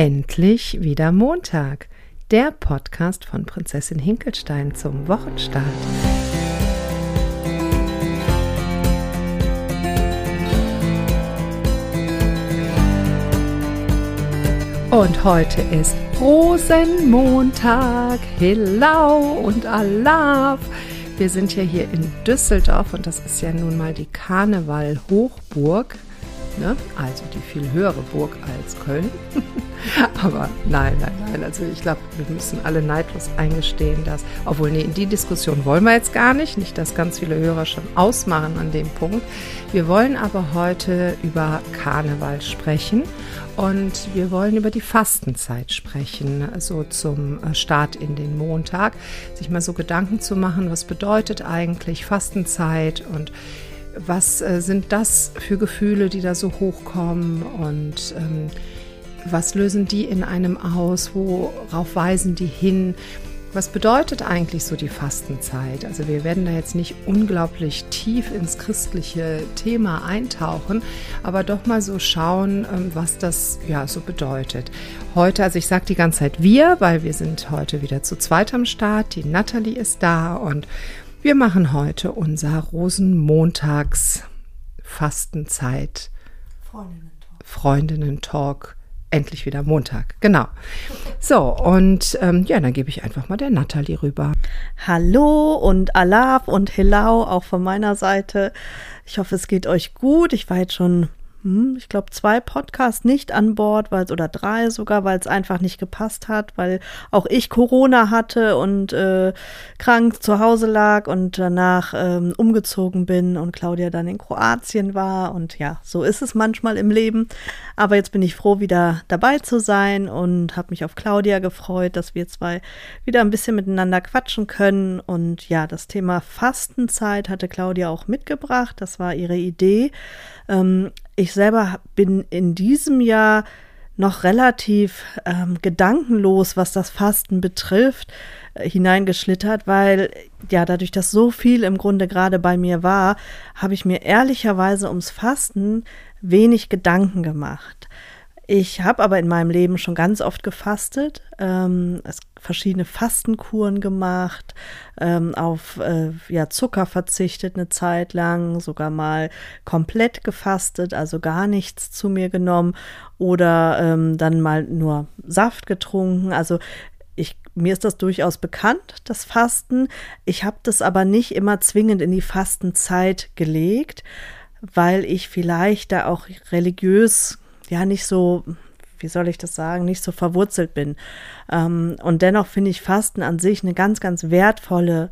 Endlich wieder Montag, der Podcast von Prinzessin Hinkelstein zum Wochenstart. Und heute ist Rosenmontag, Hillau und Alaf. Wir sind ja hier in Düsseldorf und das ist ja nun mal die Karneval-Hochburg. Ne? Also die viel höhere Burg als Köln. Aber nein, nein, nein. Also ich glaube, wir müssen alle neidlos eingestehen, dass, obwohl nee, in die Diskussion wollen wir jetzt gar nicht, nicht, dass ganz viele Hörer schon ausmachen an dem Punkt. Wir wollen aber heute über Karneval sprechen und wir wollen über die Fastenzeit sprechen, so zum äh, Start in den Montag, sich mal so Gedanken zu machen, was bedeutet eigentlich Fastenzeit und was äh, sind das für Gefühle, die da so hochkommen und ähm, was lösen die in einem aus, worauf weisen die hin? Was bedeutet eigentlich so die Fastenzeit? Also wir werden da jetzt nicht unglaublich tief ins christliche Thema eintauchen, aber doch mal so schauen, ähm, was das ja so bedeutet. Heute, also ich sage die ganze Zeit wir, weil wir sind heute wieder zu zweit am Start. Die Natalie ist da und wir machen heute unser Rosenmontags Fastenzeit Freundinnen-Talk. Freundinnen-Talk. Endlich wieder Montag, genau. So, und ähm, ja, dann gebe ich einfach mal der Natalie rüber. Hallo und Alaf und Hello auch von meiner Seite. Ich hoffe, es geht euch gut. Ich war jetzt schon ich glaube, zwei Podcasts nicht an Bord, weil oder drei sogar, weil es einfach nicht gepasst hat, weil auch ich Corona hatte und äh, krank zu Hause lag und danach ähm, umgezogen bin und Claudia dann in Kroatien war. Und ja, so ist es manchmal im Leben. Aber jetzt bin ich froh, wieder dabei zu sein und habe mich auf Claudia gefreut, dass wir zwei wieder ein bisschen miteinander quatschen können. Und ja, das Thema Fastenzeit hatte Claudia auch mitgebracht. Das war ihre Idee. Ähm, ich selber bin in diesem Jahr noch relativ ähm, gedankenlos, was das Fasten betrifft, äh, hineingeschlittert, weil ja dadurch, dass so viel im Grunde gerade bei mir war, habe ich mir ehrlicherweise ums Fasten wenig Gedanken gemacht. Ich habe aber in meinem Leben schon ganz oft gefastet, ähm, es, verschiedene Fastenkuren gemacht, ähm, auf äh, ja, Zucker verzichtet eine Zeit lang, sogar mal komplett gefastet, also gar nichts zu mir genommen oder ähm, dann mal nur Saft getrunken. Also ich, mir ist das durchaus bekannt, das Fasten. Ich habe das aber nicht immer zwingend in die Fastenzeit gelegt, weil ich vielleicht da auch religiös ja nicht so, wie soll ich das sagen, nicht so verwurzelt bin. Ähm, und dennoch finde ich Fasten an sich eine ganz, ganz wertvolle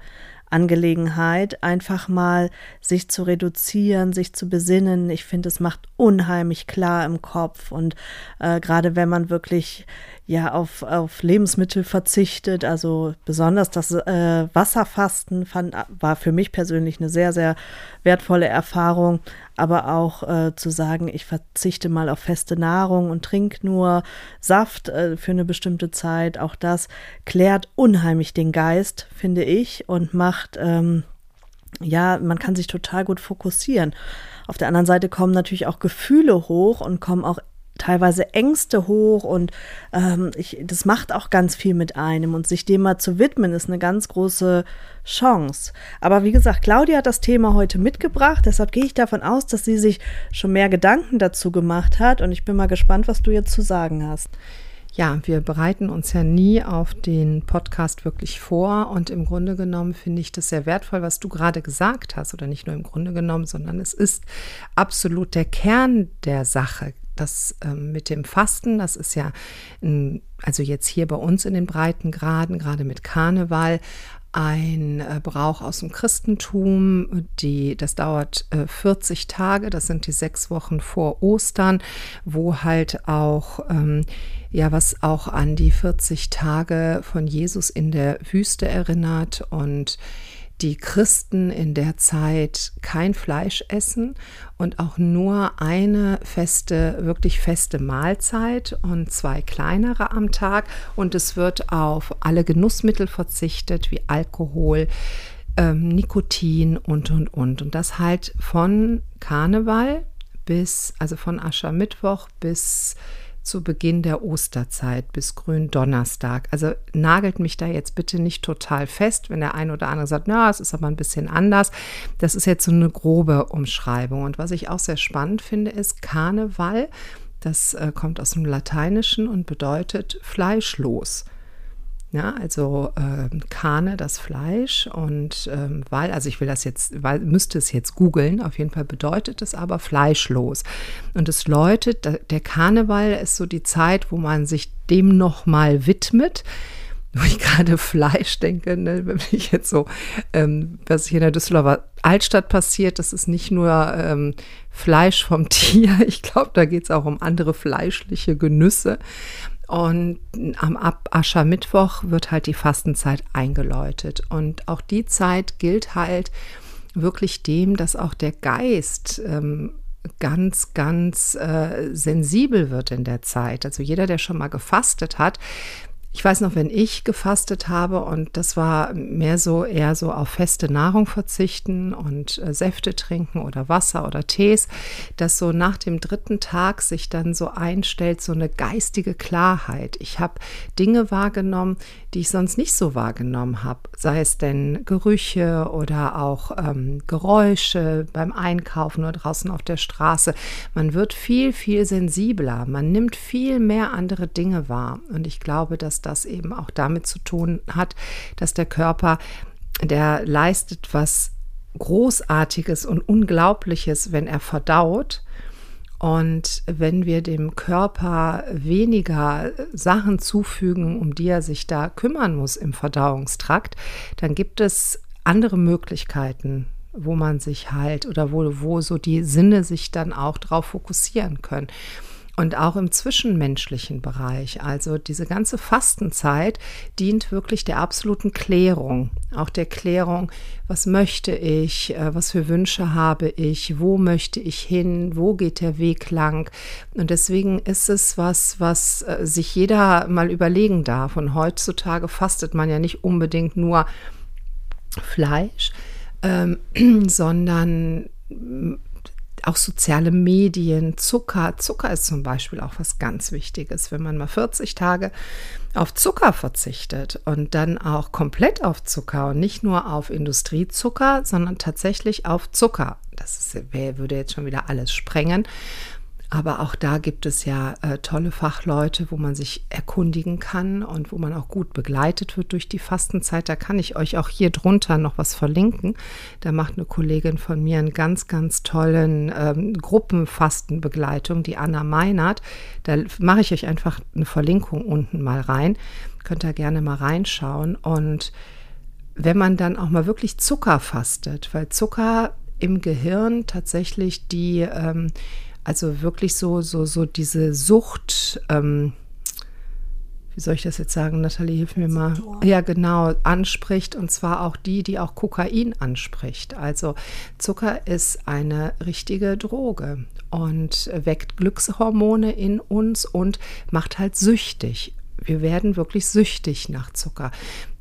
Angelegenheit, einfach mal sich zu reduzieren, sich zu besinnen. Ich finde, es macht unheimlich klar im Kopf und äh, gerade wenn man wirklich ja auf, auf Lebensmittel verzichtet, also besonders das äh, Wasserfasten fand, war für mich persönlich eine sehr, sehr wertvolle Erfahrung, aber auch äh, zu sagen, ich verzichte mal auf feste Nahrung und trinke nur Saft äh, für eine bestimmte Zeit, auch das klärt unheimlich den Geist, finde ich, und macht, ähm, ja, man kann sich total gut fokussieren. Auf der anderen Seite kommen natürlich auch Gefühle hoch und kommen auch teilweise Ängste hoch und ähm, ich, das macht auch ganz viel mit einem und sich dem mal zu widmen ist eine ganz große Chance. Aber wie gesagt, Claudia hat das Thema heute mitgebracht, deshalb gehe ich davon aus, dass sie sich schon mehr Gedanken dazu gemacht hat und ich bin mal gespannt, was du jetzt zu sagen hast. Ja, wir bereiten uns ja nie auf den Podcast wirklich vor und im Grunde genommen finde ich das sehr wertvoll, was du gerade gesagt hast oder nicht nur im Grunde genommen, sondern es ist absolut der Kern der Sache das ähm, mit dem Fasten, das ist ja, ein, also jetzt hier bei uns in den Breitengraden, gerade mit Karneval, ein äh, Brauch aus dem Christentum. Die, das dauert äh, 40 Tage, das sind die sechs Wochen vor Ostern, wo halt auch, ähm, ja, was auch an die 40 Tage von Jesus in der Wüste erinnert und die Christen in der Zeit kein Fleisch essen und auch nur eine feste, wirklich feste Mahlzeit und zwei kleinere am Tag. Und es wird auf alle Genussmittel verzichtet, wie Alkohol, ähm, Nikotin und, und, und. Und das halt von Karneval bis, also von Aschermittwoch bis zu Beginn der Osterzeit bis Gründonnerstag. Also nagelt mich da jetzt bitte nicht total fest, wenn der ein oder andere sagt, na, es ist aber ein bisschen anders. Das ist jetzt so eine grobe Umschreibung. Und was ich auch sehr spannend finde, ist Karneval. Das äh, kommt aus dem Lateinischen und bedeutet fleischlos. Ja, also äh, Kane, das Fleisch und ähm, weil, also ich will das jetzt, weil müsste es jetzt googeln, auf jeden Fall bedeutet es aber fleischlos. Und es läutet, der Karneval ist so die Zeit, wo man sich dem nochmal widmet wo ich gerade Fleisch denke, ne, wenn ich jetzt so, ähm, was hier in der Düsseldorfer Altstadt passiert, das ist nicht nur ähm, Fleisch vom Tier, ich glaube, da geht es auch um andere fleischliche Genüsse. Und am Aschermittwoch wird halt die Fastenzeit eingeläutet. Und auch die Zeit gilt halt wirklich dem, dass auch der Geist ähm, ganz, ganz äh, sensibel wird in der Zeit. Also jeder, der schon mal gefastet hat, ich weiß noch, wenn ich gefastet habe und das war mehr so eher so auf feste Nahrung verzichten und äh, Säfte trinken oder Wasser oder Tees, dass so nach dem dritten Tag sich dann so einstellt, so eine geistige Klarheit. Ich habe Dinge wahrgenommen, die ich sonst nicht so wahrgenommen habe, sei es denn Gerüche oder auch ähm, Geräusche beim Einkaufen oder draußen auf der Straße. Man wird viel, viel sensibler, man nimmt viel mehr andere Dinge wahr. Und ich glaube, dass das eben auch damit zu tun hat, dass der Körper, der leistet was Großartiges und Unglaubliches, wenn er verdaut. Und wenn wir dem Körper weniger Sachen zufügen, um die er sich da kümmern muss im Verdauungstrakt, dann gibt es andere Möglichkeiten, wo man sich halt oder wo, wo so die Sinne sich dann auch drauf fokussieren können und auch im zwischenmenschlichen Bereich. Also diese ganze Fastenzeit dient wirklich der absoluten Klärung, auch der Klärung, was möchte ich, äh, was für Wünsche habe ich, wo möchte ich hin, wo geht der Weg lang. Und deswegen ist es was, was äh, sich jeder mal überlegen darf. Und heutzutage fastet man ja nicht unbedingt nur Fleisch, ähm, sondern auch soziale Medien, Zucker. Zucker ist zum Beispiel auch was ganz Wichtiges. Wenn man mal 40 Tage auf Zucker verzichtet und dann auch komplett auf Zucker und nicht nur auf Industriezucker, sondern tatsächlich auf Zucker. Das ist, würde jetzt schon wieder alles sprengen. Aber auch da gibt es ja äh, tolle Fachleute, wo man sich erkundigen kann und wo man auch gut begleitet wird durch die Fastenzeit. Da kann ich euch auch hier drunter noch was verlinken. Da macht eine Kollegin von mir einen ganz, ganz tollen ähm, Gruppenfastenbegleitung, die Anna Meinert. Da mache ich euch einfach eine Verlinkung unten mal rein. Könnt ihr gerne mal reinschauen. Und wenn man dann auch mal wirklich Zucker fastet, weil Zucker im Gehirn tatsächlich die ähm, also wirklich so, so, so diese Sucht, ähm, wie soll ich das jetzt sagen, Nathalie, hilf mir mal. Ja, genau, anspricht und zwar auch die, die auch Kokain anspricht. Also Zucker ist eine richtige Droge und weckt Glückshormone in uns und macht halt süchtig wir werden wirklich süchtig nach Zucker.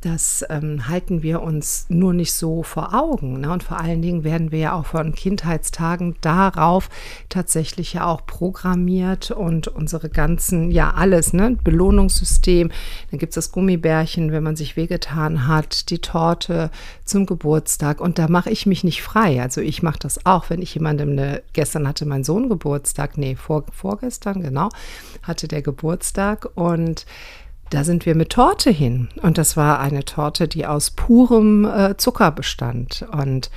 Das ähm, halten wir uns nur nicht so vor Augen. Ne? Und vor allen Dingen werden wir ja auch von Kindheitstagen darauf tatsächlich ja auch programmiert und unsere ganzen, ja alles, ne? Belohnungssystem. Dann gibt es das Gummibärchen, wenn man sich wehgetan hat, die Torte zum Geburtstag. Und da mache ich mich nicht frei. Also ich mache das auch, wenn ich jemandem eine, gestern hatte mein Sohn Geburtstag, nee, vor, vorgestern, genau, hatte der Geburtstag und da sind wir mit Torte hin. Und das war eine Torte, die aus purem äh, Zucker bestand. Und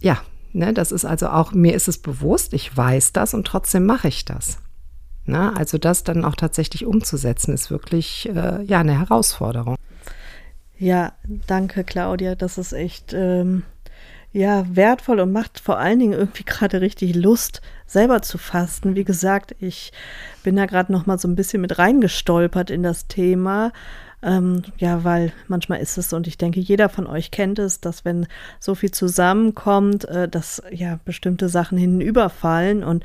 ja, ne, das ist also auch, mir ist es bewusst, ich weiß das und trotzdem mache ich das. Ne, also das dann auch tatsächlich umzusetzen, ist wirklich äh, ja eine Herausforderung. Ja, danke Claudia, das ist echt ähm, ja, wertvoll und macht vor allen Dingen irgendwie gerade richtig Lust, selber zu fasten. Wie gesagt, ich bin da gerade noch mal so ein bisschen mit reingestolpert in das Thema. Ähm, ja, weil manchmal ist es, und ich denke, jeder von euch kennt es, dass wenn so viel zusammenkommt, äh, dass ja bestimmte Sachen hinüberfallen und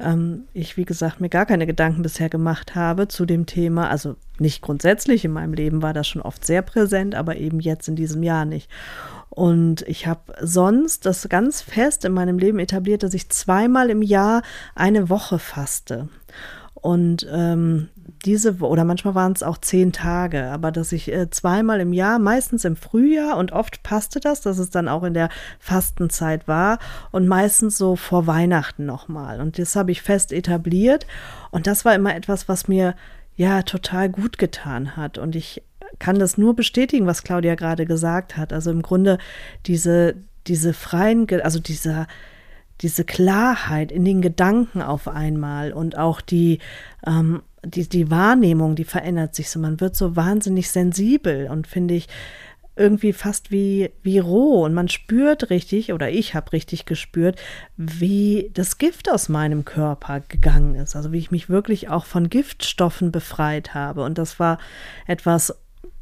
ähm, ich, wie gesagt, mir gar keine Gedanken bisher gemacht habe zu dem Thema. Also nicht grundsätzlich in meinem Leben war das schon oft sehr präsent, aber eben jetzt in diesem Jahr nicht. Und ich habe sonst das ganz fest in meinem Leben etabliert, dass ich zweimal im Jahr eine Woche faste. Und ähm, diese, oder manchmal waren es auch zehn Tage, aber dass ich äh, zweimal im Jahr, meistens im Frühjahr und oft passte das, dass es dann auch in der Fastenzeit war und meistens so vor Weihnachten nochmal. Und das habe ich fest etabliert und das war immer etwas, was mir ja total gut getan hat. Und ich kann das nur bestätigen, was Claudia gerade gesagt hat. Also im Grunde diese, diese freien, also dieser, diese Klarheit in den Gedanken auf einmal und auch die, ähm, die, die Wahrnehmung, die verändert sich so. Man wird so wahnsinnig sensibel und finde ich irgendwie fast wie, wie roh. Und man spürt richtig, oder ich habe richtig gespürt, wie das Gift aus meinem Körper gegangen ist. Also wie ich mich wirklich auch von Giftstoffen befreit habe. Und das war etwas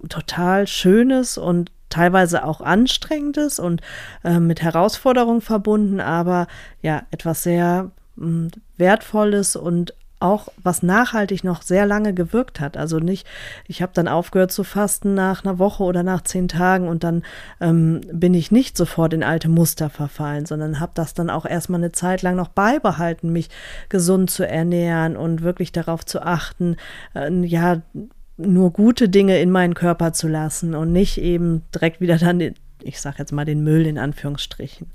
total Schönes und teilweise auch Anstrengendes und äh, mit Herausforderungen verbunden, aber ja, etwas sehr mh, hm, Wertvolles und auch was nachhaltig noch sehr lange gewirkt hat. Also nicht, ich habe dann aufgehört zu fasten nach einer Woche oder nach zehn Tagen und dann ähm, bin ich nicht sofort in alte Muster verfallen, sondern habe das dann auch erstmal eine Zeit lang noch beibehalten, mich gesund zu ernähren und wirklich darauf zu achten, äh, ja, nur gute Dinge in meinen Körper zu lassen und nicht eben direkt wieder dann, ich sage jetzt mal den Müll in Anführungsstrichen.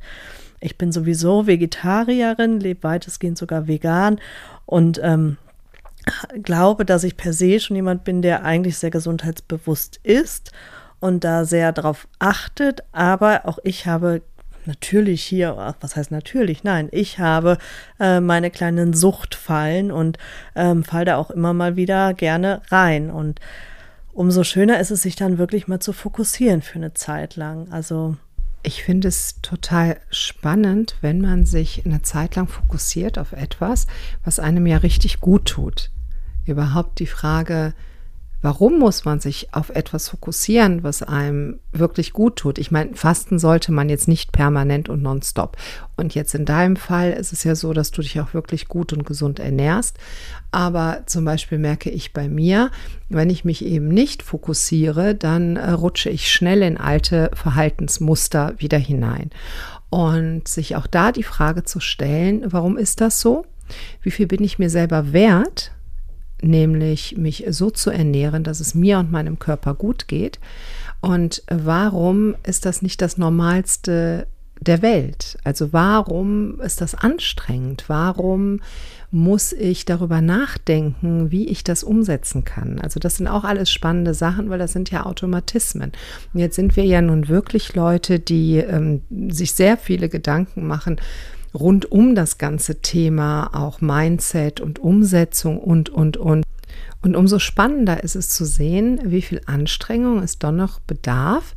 Ich bin sowieso Vegetarierin, lebe weitestgehend sogar vegan und ähm, glaube, dass ich per se schon jemand bin, der eigentlich sehr gesundheitsbewusst ist und da sehr darauf achtet. Aber auch ich habe natürlich hier, was heißt natürlich? Nein, ich habe äh, meine kleinen Suchtfallen und ähm, fall da auch immer mal wieder gerne rein. Und umso schöner ist es, sich dann wirklich mal zu fokussieren für eine Zeit lang. Also ich finde es total spannend, wenn man sich eine Zeit lang fokussiert auf etwas, was einem ja richtig gut tut. Überhaupt die Frage, Warum muss man sich auf etwas fokussieren, was einem wirklich gut tut? Ich meine, fasten sollte man jetzt nicht permanent und nonstop. Und jetzt in deinem Fall ist es ja so, dass du dich auch wirklich gut und gesund ernährst. Aber zum Beispiel merke ich bei mir, wenn ich mich eben nicht fokussiere, dann äh, rutsche ich schnell in alte Verhaltensmuster wieder hinein. Und sich auch da die Frage zu stellen, warum ist das so? Wie viel bin ich mir selber wert? Nämlich mich so zu ernähren, dass es mir und meinem Körper gut geht. Und warum ist das nicht das Normalste der Welt? Also warum ist das anstrengend? Warum muss ich darüber nachdenken, wie ich das umsetzen kann? Also das sind auch alles spannende Sachen, weil das sind ja Automatismen. Und jetzt sind wir ja nun wirklich Leute, die ähm, sich sehr viele Gedanken machen, rund um das ganze Thema, auch Mindset und Umsetzung und, und, und. Und umso spannender ist es zu sehen, wie viel Anstrengung es doch noch bedarf,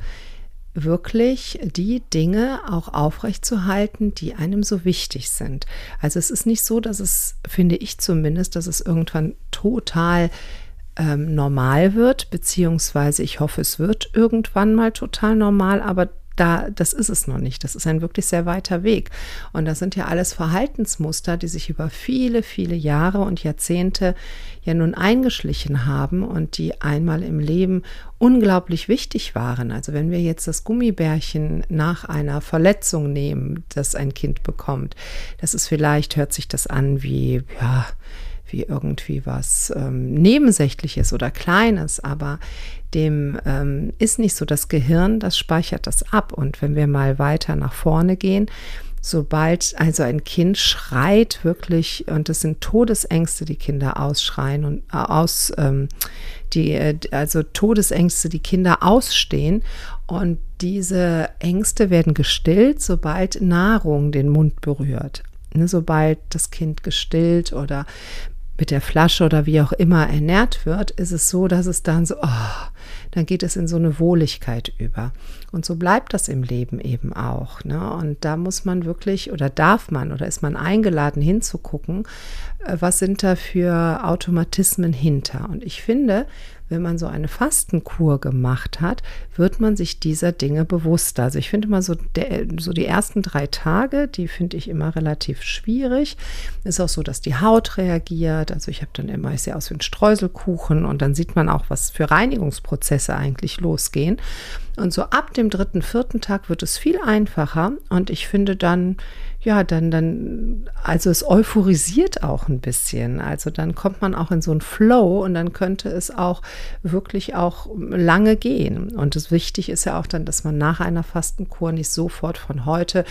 wirklich die Dinge auch aufrechtzuerhalten, die einem so wichtig sind. Also es ist nicht so, dass es, finde ich zumindest, dass es irgendwann total ähm, normal wird, beziehungsweise ich hoffe, es wird irgendwann mal total normal, aber da, das ist es noch nicht. Das ist ein wirklich sehr weiter Weg. Und das sind ja alles Verhaltensmuster, die sich über viele, viele Jahre und Jahrzehnte ja nun eingeschlichen haben und die einmal im Leben unglaublich wichtig waren. Also wenn wir jetzt das Gummibärchen nach einer Verletzung nehmen, das ein Kind bekommt, das ist vielleicht, hört sich das an wie, ja, wie irgendwie was ähm, Nebensächliches oder Kleines, aber dem ähm, ist nicht so. Das Gehirn, das speichert das ab. Und wenn wir mal weiter nach vorne gehen, sobald also ein Kind schreit wirklich, und das sind Todesängste, die Kinder ausschreien und äh, aus, ähm, die, äh, also Todesängste, die Kinder ausstehen. Und diese Ängste werden gestillt, sobald Nahrung den Mund berührt. Ne, sobald das Kind gestillt oder mit der Flasche oder wie auch immer ernährt wird, ist es so, dass es dann so, oh, dann geht es in so eine Wohligkeit über. Und so bleibt das im Leben eben auch. Ne? Und da muss man wirklich oder darf man oder ist man eingeladen hinzugucken, äh, was sind da für Automatismen hinter. Und ich finde, wenn man so eine Fastenkur gemacht hat, wird man sich dieser Dinge bewusster. Also ich finde mal so, der, so die ersten drei Tage, die finde ich immer relativ schwierig. Ist auch so, dass die Haut reagiert. Also ich habe dann immer, ich sehe aus wie ein Streuselkuchen und dann sieht man auch, was für Reinigungsprozesse Prozesse eigentlich losgehen. Und so ab dem dritten, vierten Tag wird es viel einfacher. Und ich finde dann, ja, dann, dann, also es euphorisiert auch ein bisschen. Also dann kommt man auch in so einen Flow und dann könnte es auch wirklich auch lange gehen. Und das wichtig ist ja auch dann, dass man nach einer Fastenkur nicht sofort von heute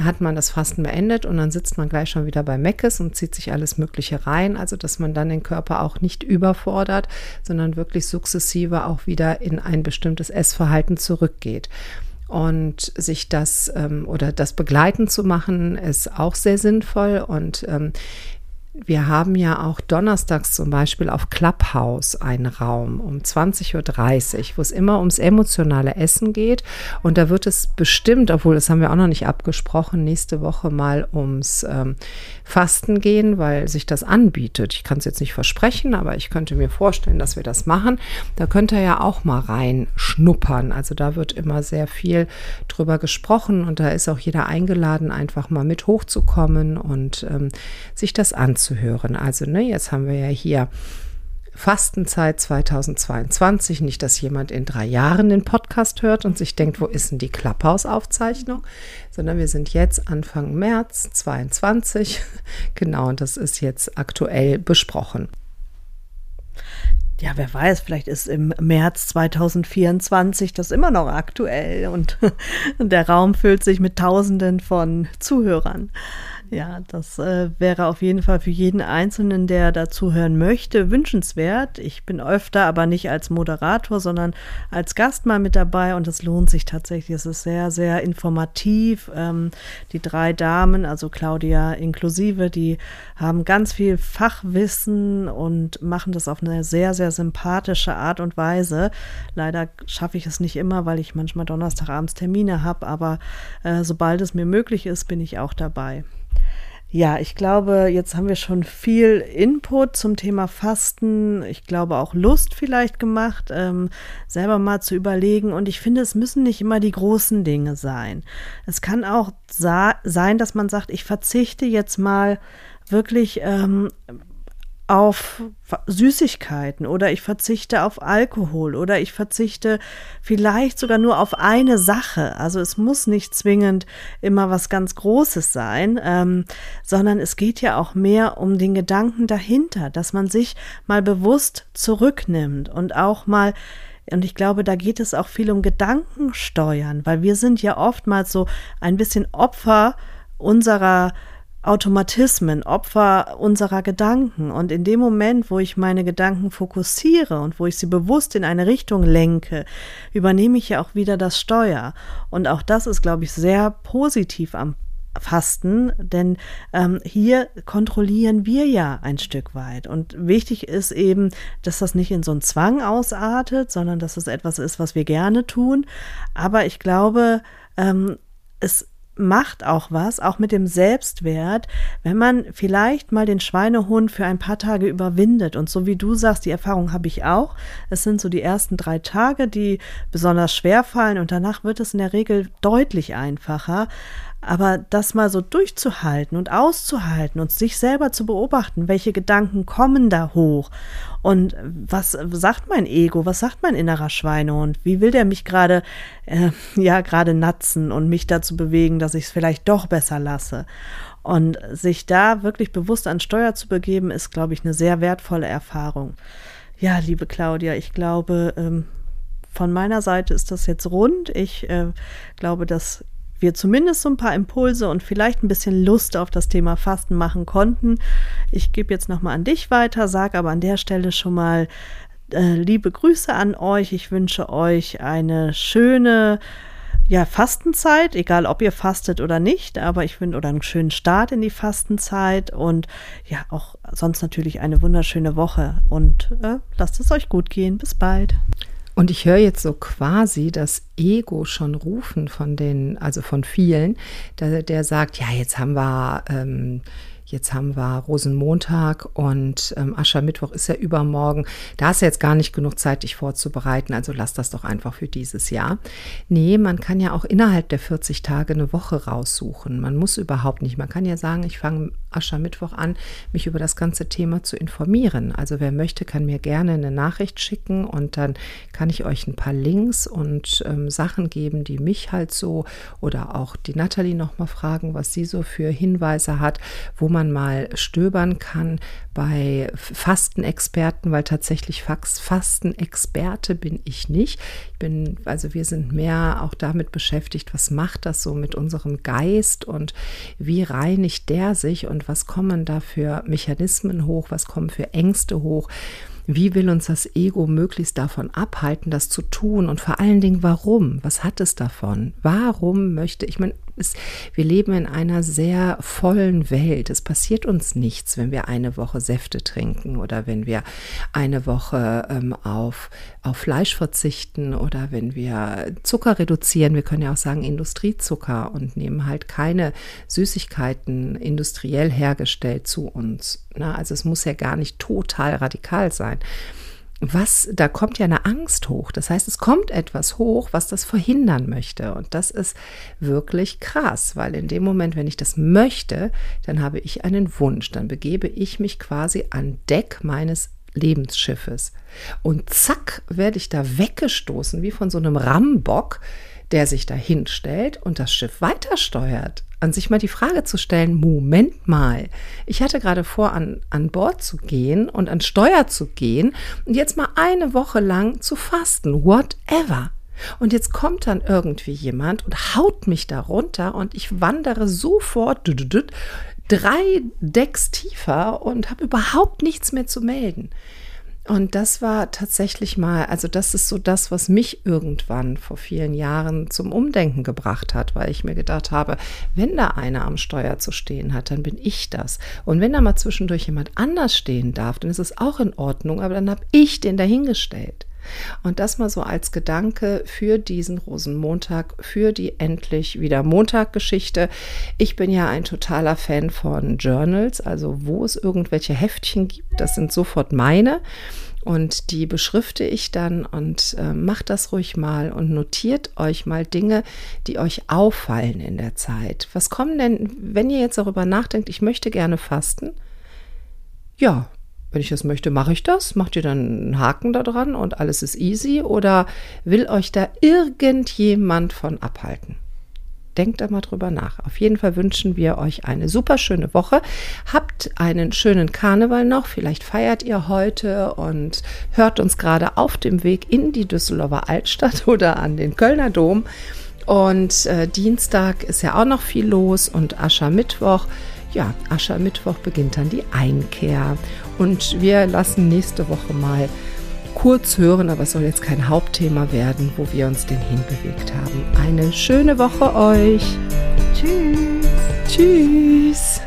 hat man das Fasten beendet und dann sitzt man gleich schon wieder bei Meckes und zieht sich alles Mögliche rein. Also, dass man dann den Körper auch nicht überfordert, sondern wirklich sukzessive auch wieder in ein bestimmtes Essverhalten zurückgeht. Und sich das ähm, oder das begleiten zu machen, ist auch sehr sinnvoll. Und ähm, wir haben ja auch donnerstags zum Beispiel auf Clubhouse einen Raum um 20.30 Uhr, wo es immer ums emotionale Essen geht. Und da wird es bestimmt, obwohl das haben wir auch noch nicht abgesprochen, nächste Woche mal ums ähm, Fasten gehen, weil sich das anbietet. Ich kann es jetzt nicht versprechen, aber ich könnte mir vorstellen, dass wir das machen. Da könnt ihr ja auch mal reinschnuppern. Also da wird immer sehr viel drüber gesprochen und da ist auch jeder eingeladen, einfach mal mit hochzukommen und ähm, sich das anzusehen anzuhören. Also, ne, jetzt haben wir ja hier Fastenzeit 2022. Nicht, dass jemand in drei Jahren den Podcast hört und sich denkt, wo ist denn die Klapphaus-Aufzeichnung? Sondern wir sind jetzt Anfang März 22. Genau, und das ist jetzt aktuell besprochen. Ja, wer weiß, vielleicht ist im März 2024 das immer noch aktuell und der Raum füllt sich mit Tausenden von Zuhörern. Ja, das äh, wäre auf jeden Fall für jeden Einzelnen, der dazuhören möchte, wünschenswert. Ich bin öfter, aber nicht als Moderator, sondern als Gast mal mit dabei und es lohnt sich tatsächlich. Es ist sehr, sehr informativ. Ähm, die drei Damen, also Claudia inklusive, die haben ganz viel Fachwissen und machen das auf eine sehr, sehr sympathische Art und Weise. Leider schaffe ich es nicht immer, weil ich manchmal Donnerstagabends Termine habe, aber äh, sobald es mir möglich ist, bin ich auch dabei. Ja, ich glaube, jetzt haben wir schon viel Input zum Thema Fasten. Ich glaube auch Lust vielleicht gemacht, ähm, selber mal zu überlegen. Und ich finde, es müssen nicht immer die großen Dinge sein. Es kann auch sein, dass man sagt, ich verzichte jetzt mal wirklich ähm, auf Süßigkeiten oder ich verzichte auf Alkohol oder ich verzichte vielleicht sogar nur auf eine Sache. Also es muss nicht zwingend immer was ganz Großes sein, ähm, sondern es geht ja auch mehr um den Gedanken dahinter, dass man sich mal bewusst zurücknimmt und auch mal und ich glaube, da geht es auch viel um Gedankensteuern, weil wir sind ja oftmals so ein bisschen Opfer unserer Automatismen, Opfer unserer Gedanken. Und in dem Moment, wo ich meine Gedanken fokussiere und wo ich sie bewusst in eine Richtung lenke, übernehme ich ja auch wieder das Steuer. Und auch das ist, glaube ich, sehr positiv am Fasten, denn ähm, hier kontrollieren wir ja ein Stück weit. Und wichtig ist eben, dass das nicht in so einen Zwang ausartet, sondern dass es etwas ist, was wir gerne tun. Aber ich glaube, ähm, es macht auch was, auch mit dem Selbstwert, wenn man vielleicht mal den Schweinehund für ein paar Tage überwindet. Und so wie du sagst, die Erfahrung habe ich auch. Es sind so die ersten drei Tage, die besonders schwer fallen und danach wird es in der Regel deutlich einfacher. Aber das mal so durchzuhalten und auszuhalten und sich selber zu beobachten, welche Gedanken kommen da hoch und was sagt mein Ego, was sagt mein innerer Schweinehund, wie will der mich gerade, äh, ja, gerade natzen und mich dazu bewegen, dass ich es vielleicht doch besser lasse. Und sich da wirklich bewusst an Steuer zu begeben, ist, glaube ich, eine sehr wertvolle Erfahrung. Ja, liebe Claudia, ich glaube, ähm, von meiner Seite ist das jetzt rund. Ich äh, glaube, dass wir zumindest so ein paar Impulse und vielleicht ein bisschen Lust auf das Thema Fasten machen konnten. Ich gebe jetzt nochmal an dich weiter, sage aber an der Stelle schon mal äh, liebe Grüße an euch. Ich wünsche euch eine schöne ja, Fastenzeit, egal ob ihr fastet oder nicht, aber ich finde, oder einen schönen Start in die Fastenzeit und ja, auch sonst natürlich eine wunderschöne Woche und äh, lasst es euch gut gehen. Bis bald. Und ich höre jetzt so quasi das Ego schon rufen von den, also von vielen, der, der sagt, ja, jetzt haben wir ähm, Jetzt haben wir Rosenmontag und ähm, Aschermittwoch ist ja übermorgen. Da ist jetzt gar nicht genug Zeit, dich vorzubereiten. Also lass das doch einfach für dieses Jahr. Nee, man kann ja auch innerhalb der 40 Tage eine Woche raussuchen. Man muss überhaupt nicht. Man kann ja sagen, ich fange Aschermittwoch an, mich über das ganze Thema zu informieren. Also wer möchte, kann mir gerne eine Nachricht schicken und dann kann ich euch ein paar Links und ähm, Sachen geben, die mich halt so oder auch die Nathalie nochmal fragen, was sie so für Hinweise hat, wo man mal stöbern kann bei Fastenexperten, weil tatsächlich Fastenexperte bin ich nicht. Ich bin, also wir sind mehr auch damit beschäftigt, was macht das so mit unserem Geist und wie reinigt der sich und was kommen da für Mechanismen hoch, was kommen für Ängste hoch. Wie will uns das Ego möglichst davon abhalten, das zu tun? Und vor allen Dingen, warum? Was hat es davon? Warum möchte ich, meine, ist, wir leben in einer sehr vollen Welt. Es passiert uns nichts, wenn wir eine Woche Säfte trinken oder wenn wir eine Woche ähm, auf, auf Fleisch verzichten oder wenn wir Zucker reduzieren. Wir können ja auch sagen Industriezucker und nehmen halt keine Süßigkeiten industriell hergestellt zu uns. Na, also es muss ja gar nicht total radikal sein was, da kommt ja eine Angst hoch. Das heißt, es kommt etwas hoch, was das verhindern möchte. Und das ist wirklich krass, weil in dem Moment, wenn ich das möchte, dann habe ich einen Wunsch. Dann begebe ich mich quasi an Deck meines Lebensschiffes. Und zack, werde ich da weggestoßen, wie von so einem Rambock, der sich da hinstellt und das Schiff weitersteuert an sich mal die Frage zu stellen, Moment mal, ich hatte gerade vor, an, an Bord zu gehen und an Steuer zu gehen und jetzt mal eine Woche lang zu fasten, whatever. Und jetzt kommt dann irgendwie jemand und haut mich da runter und ich wandere sofort drei Decks tiefer und habe überhaupt nichts mehr zu melden. Und das war tatsächlich mal, also das ist so das, was mich irgendwann vor vielen Jahren zum Umdenken gebracht hat, weil ich mir gedacht habe, wenn da einer am Steuer zu stehen hat, dann bin ich das. Und wenn da mal zwischendurch jemand anders stehen darf, dann ist es auch in Ordnung, aber dann habe ich den dahingestellt. Und das mal so als Gedanke für diesen Rosenmontag, für die endlich wieder Montag-Geschichte. Ich bin ja ein totaler Fan von Journals, also wo es irgendwelche Heftchen gibt, das sind sofort meine. Und die beschrifte ich dann und äh, macht das ruhig mal und notiert euch mal Dinge, die euch auffallen in der Zeit. Was kommen denn, wenn ihr jetzt darüber nachdenkt, ich möchte gerne fasten? Ja, wenn ich das möchte, mache ich das. Macht ihr dann einen Haken da dran und alles ist easy? Oder will euch da irgendjemand von abhalten? Denkt da mal drüber nach. Auf jeden Fall wünschen wir euch eine super schöne Woche. Habt einen schönen Karneval noch. Vielleicht feiert ihr heute und hört uns gerade auf dem Weg in die Düsseldorfer Altstadt oder an den Kölner Dom. Und äh, Dienstag ist ja auch noch viel los und Aschermittwoch. Ja, Aschermittwoch beginnt dann die Einkehr. Und wir lassen nächste Woche mal kurz hören, aber es soll jetzt kein Hauptthema werden, wo wir uns denn hinbewegt haben. Eine schöne Woche euch. Tschüss. Tschüss.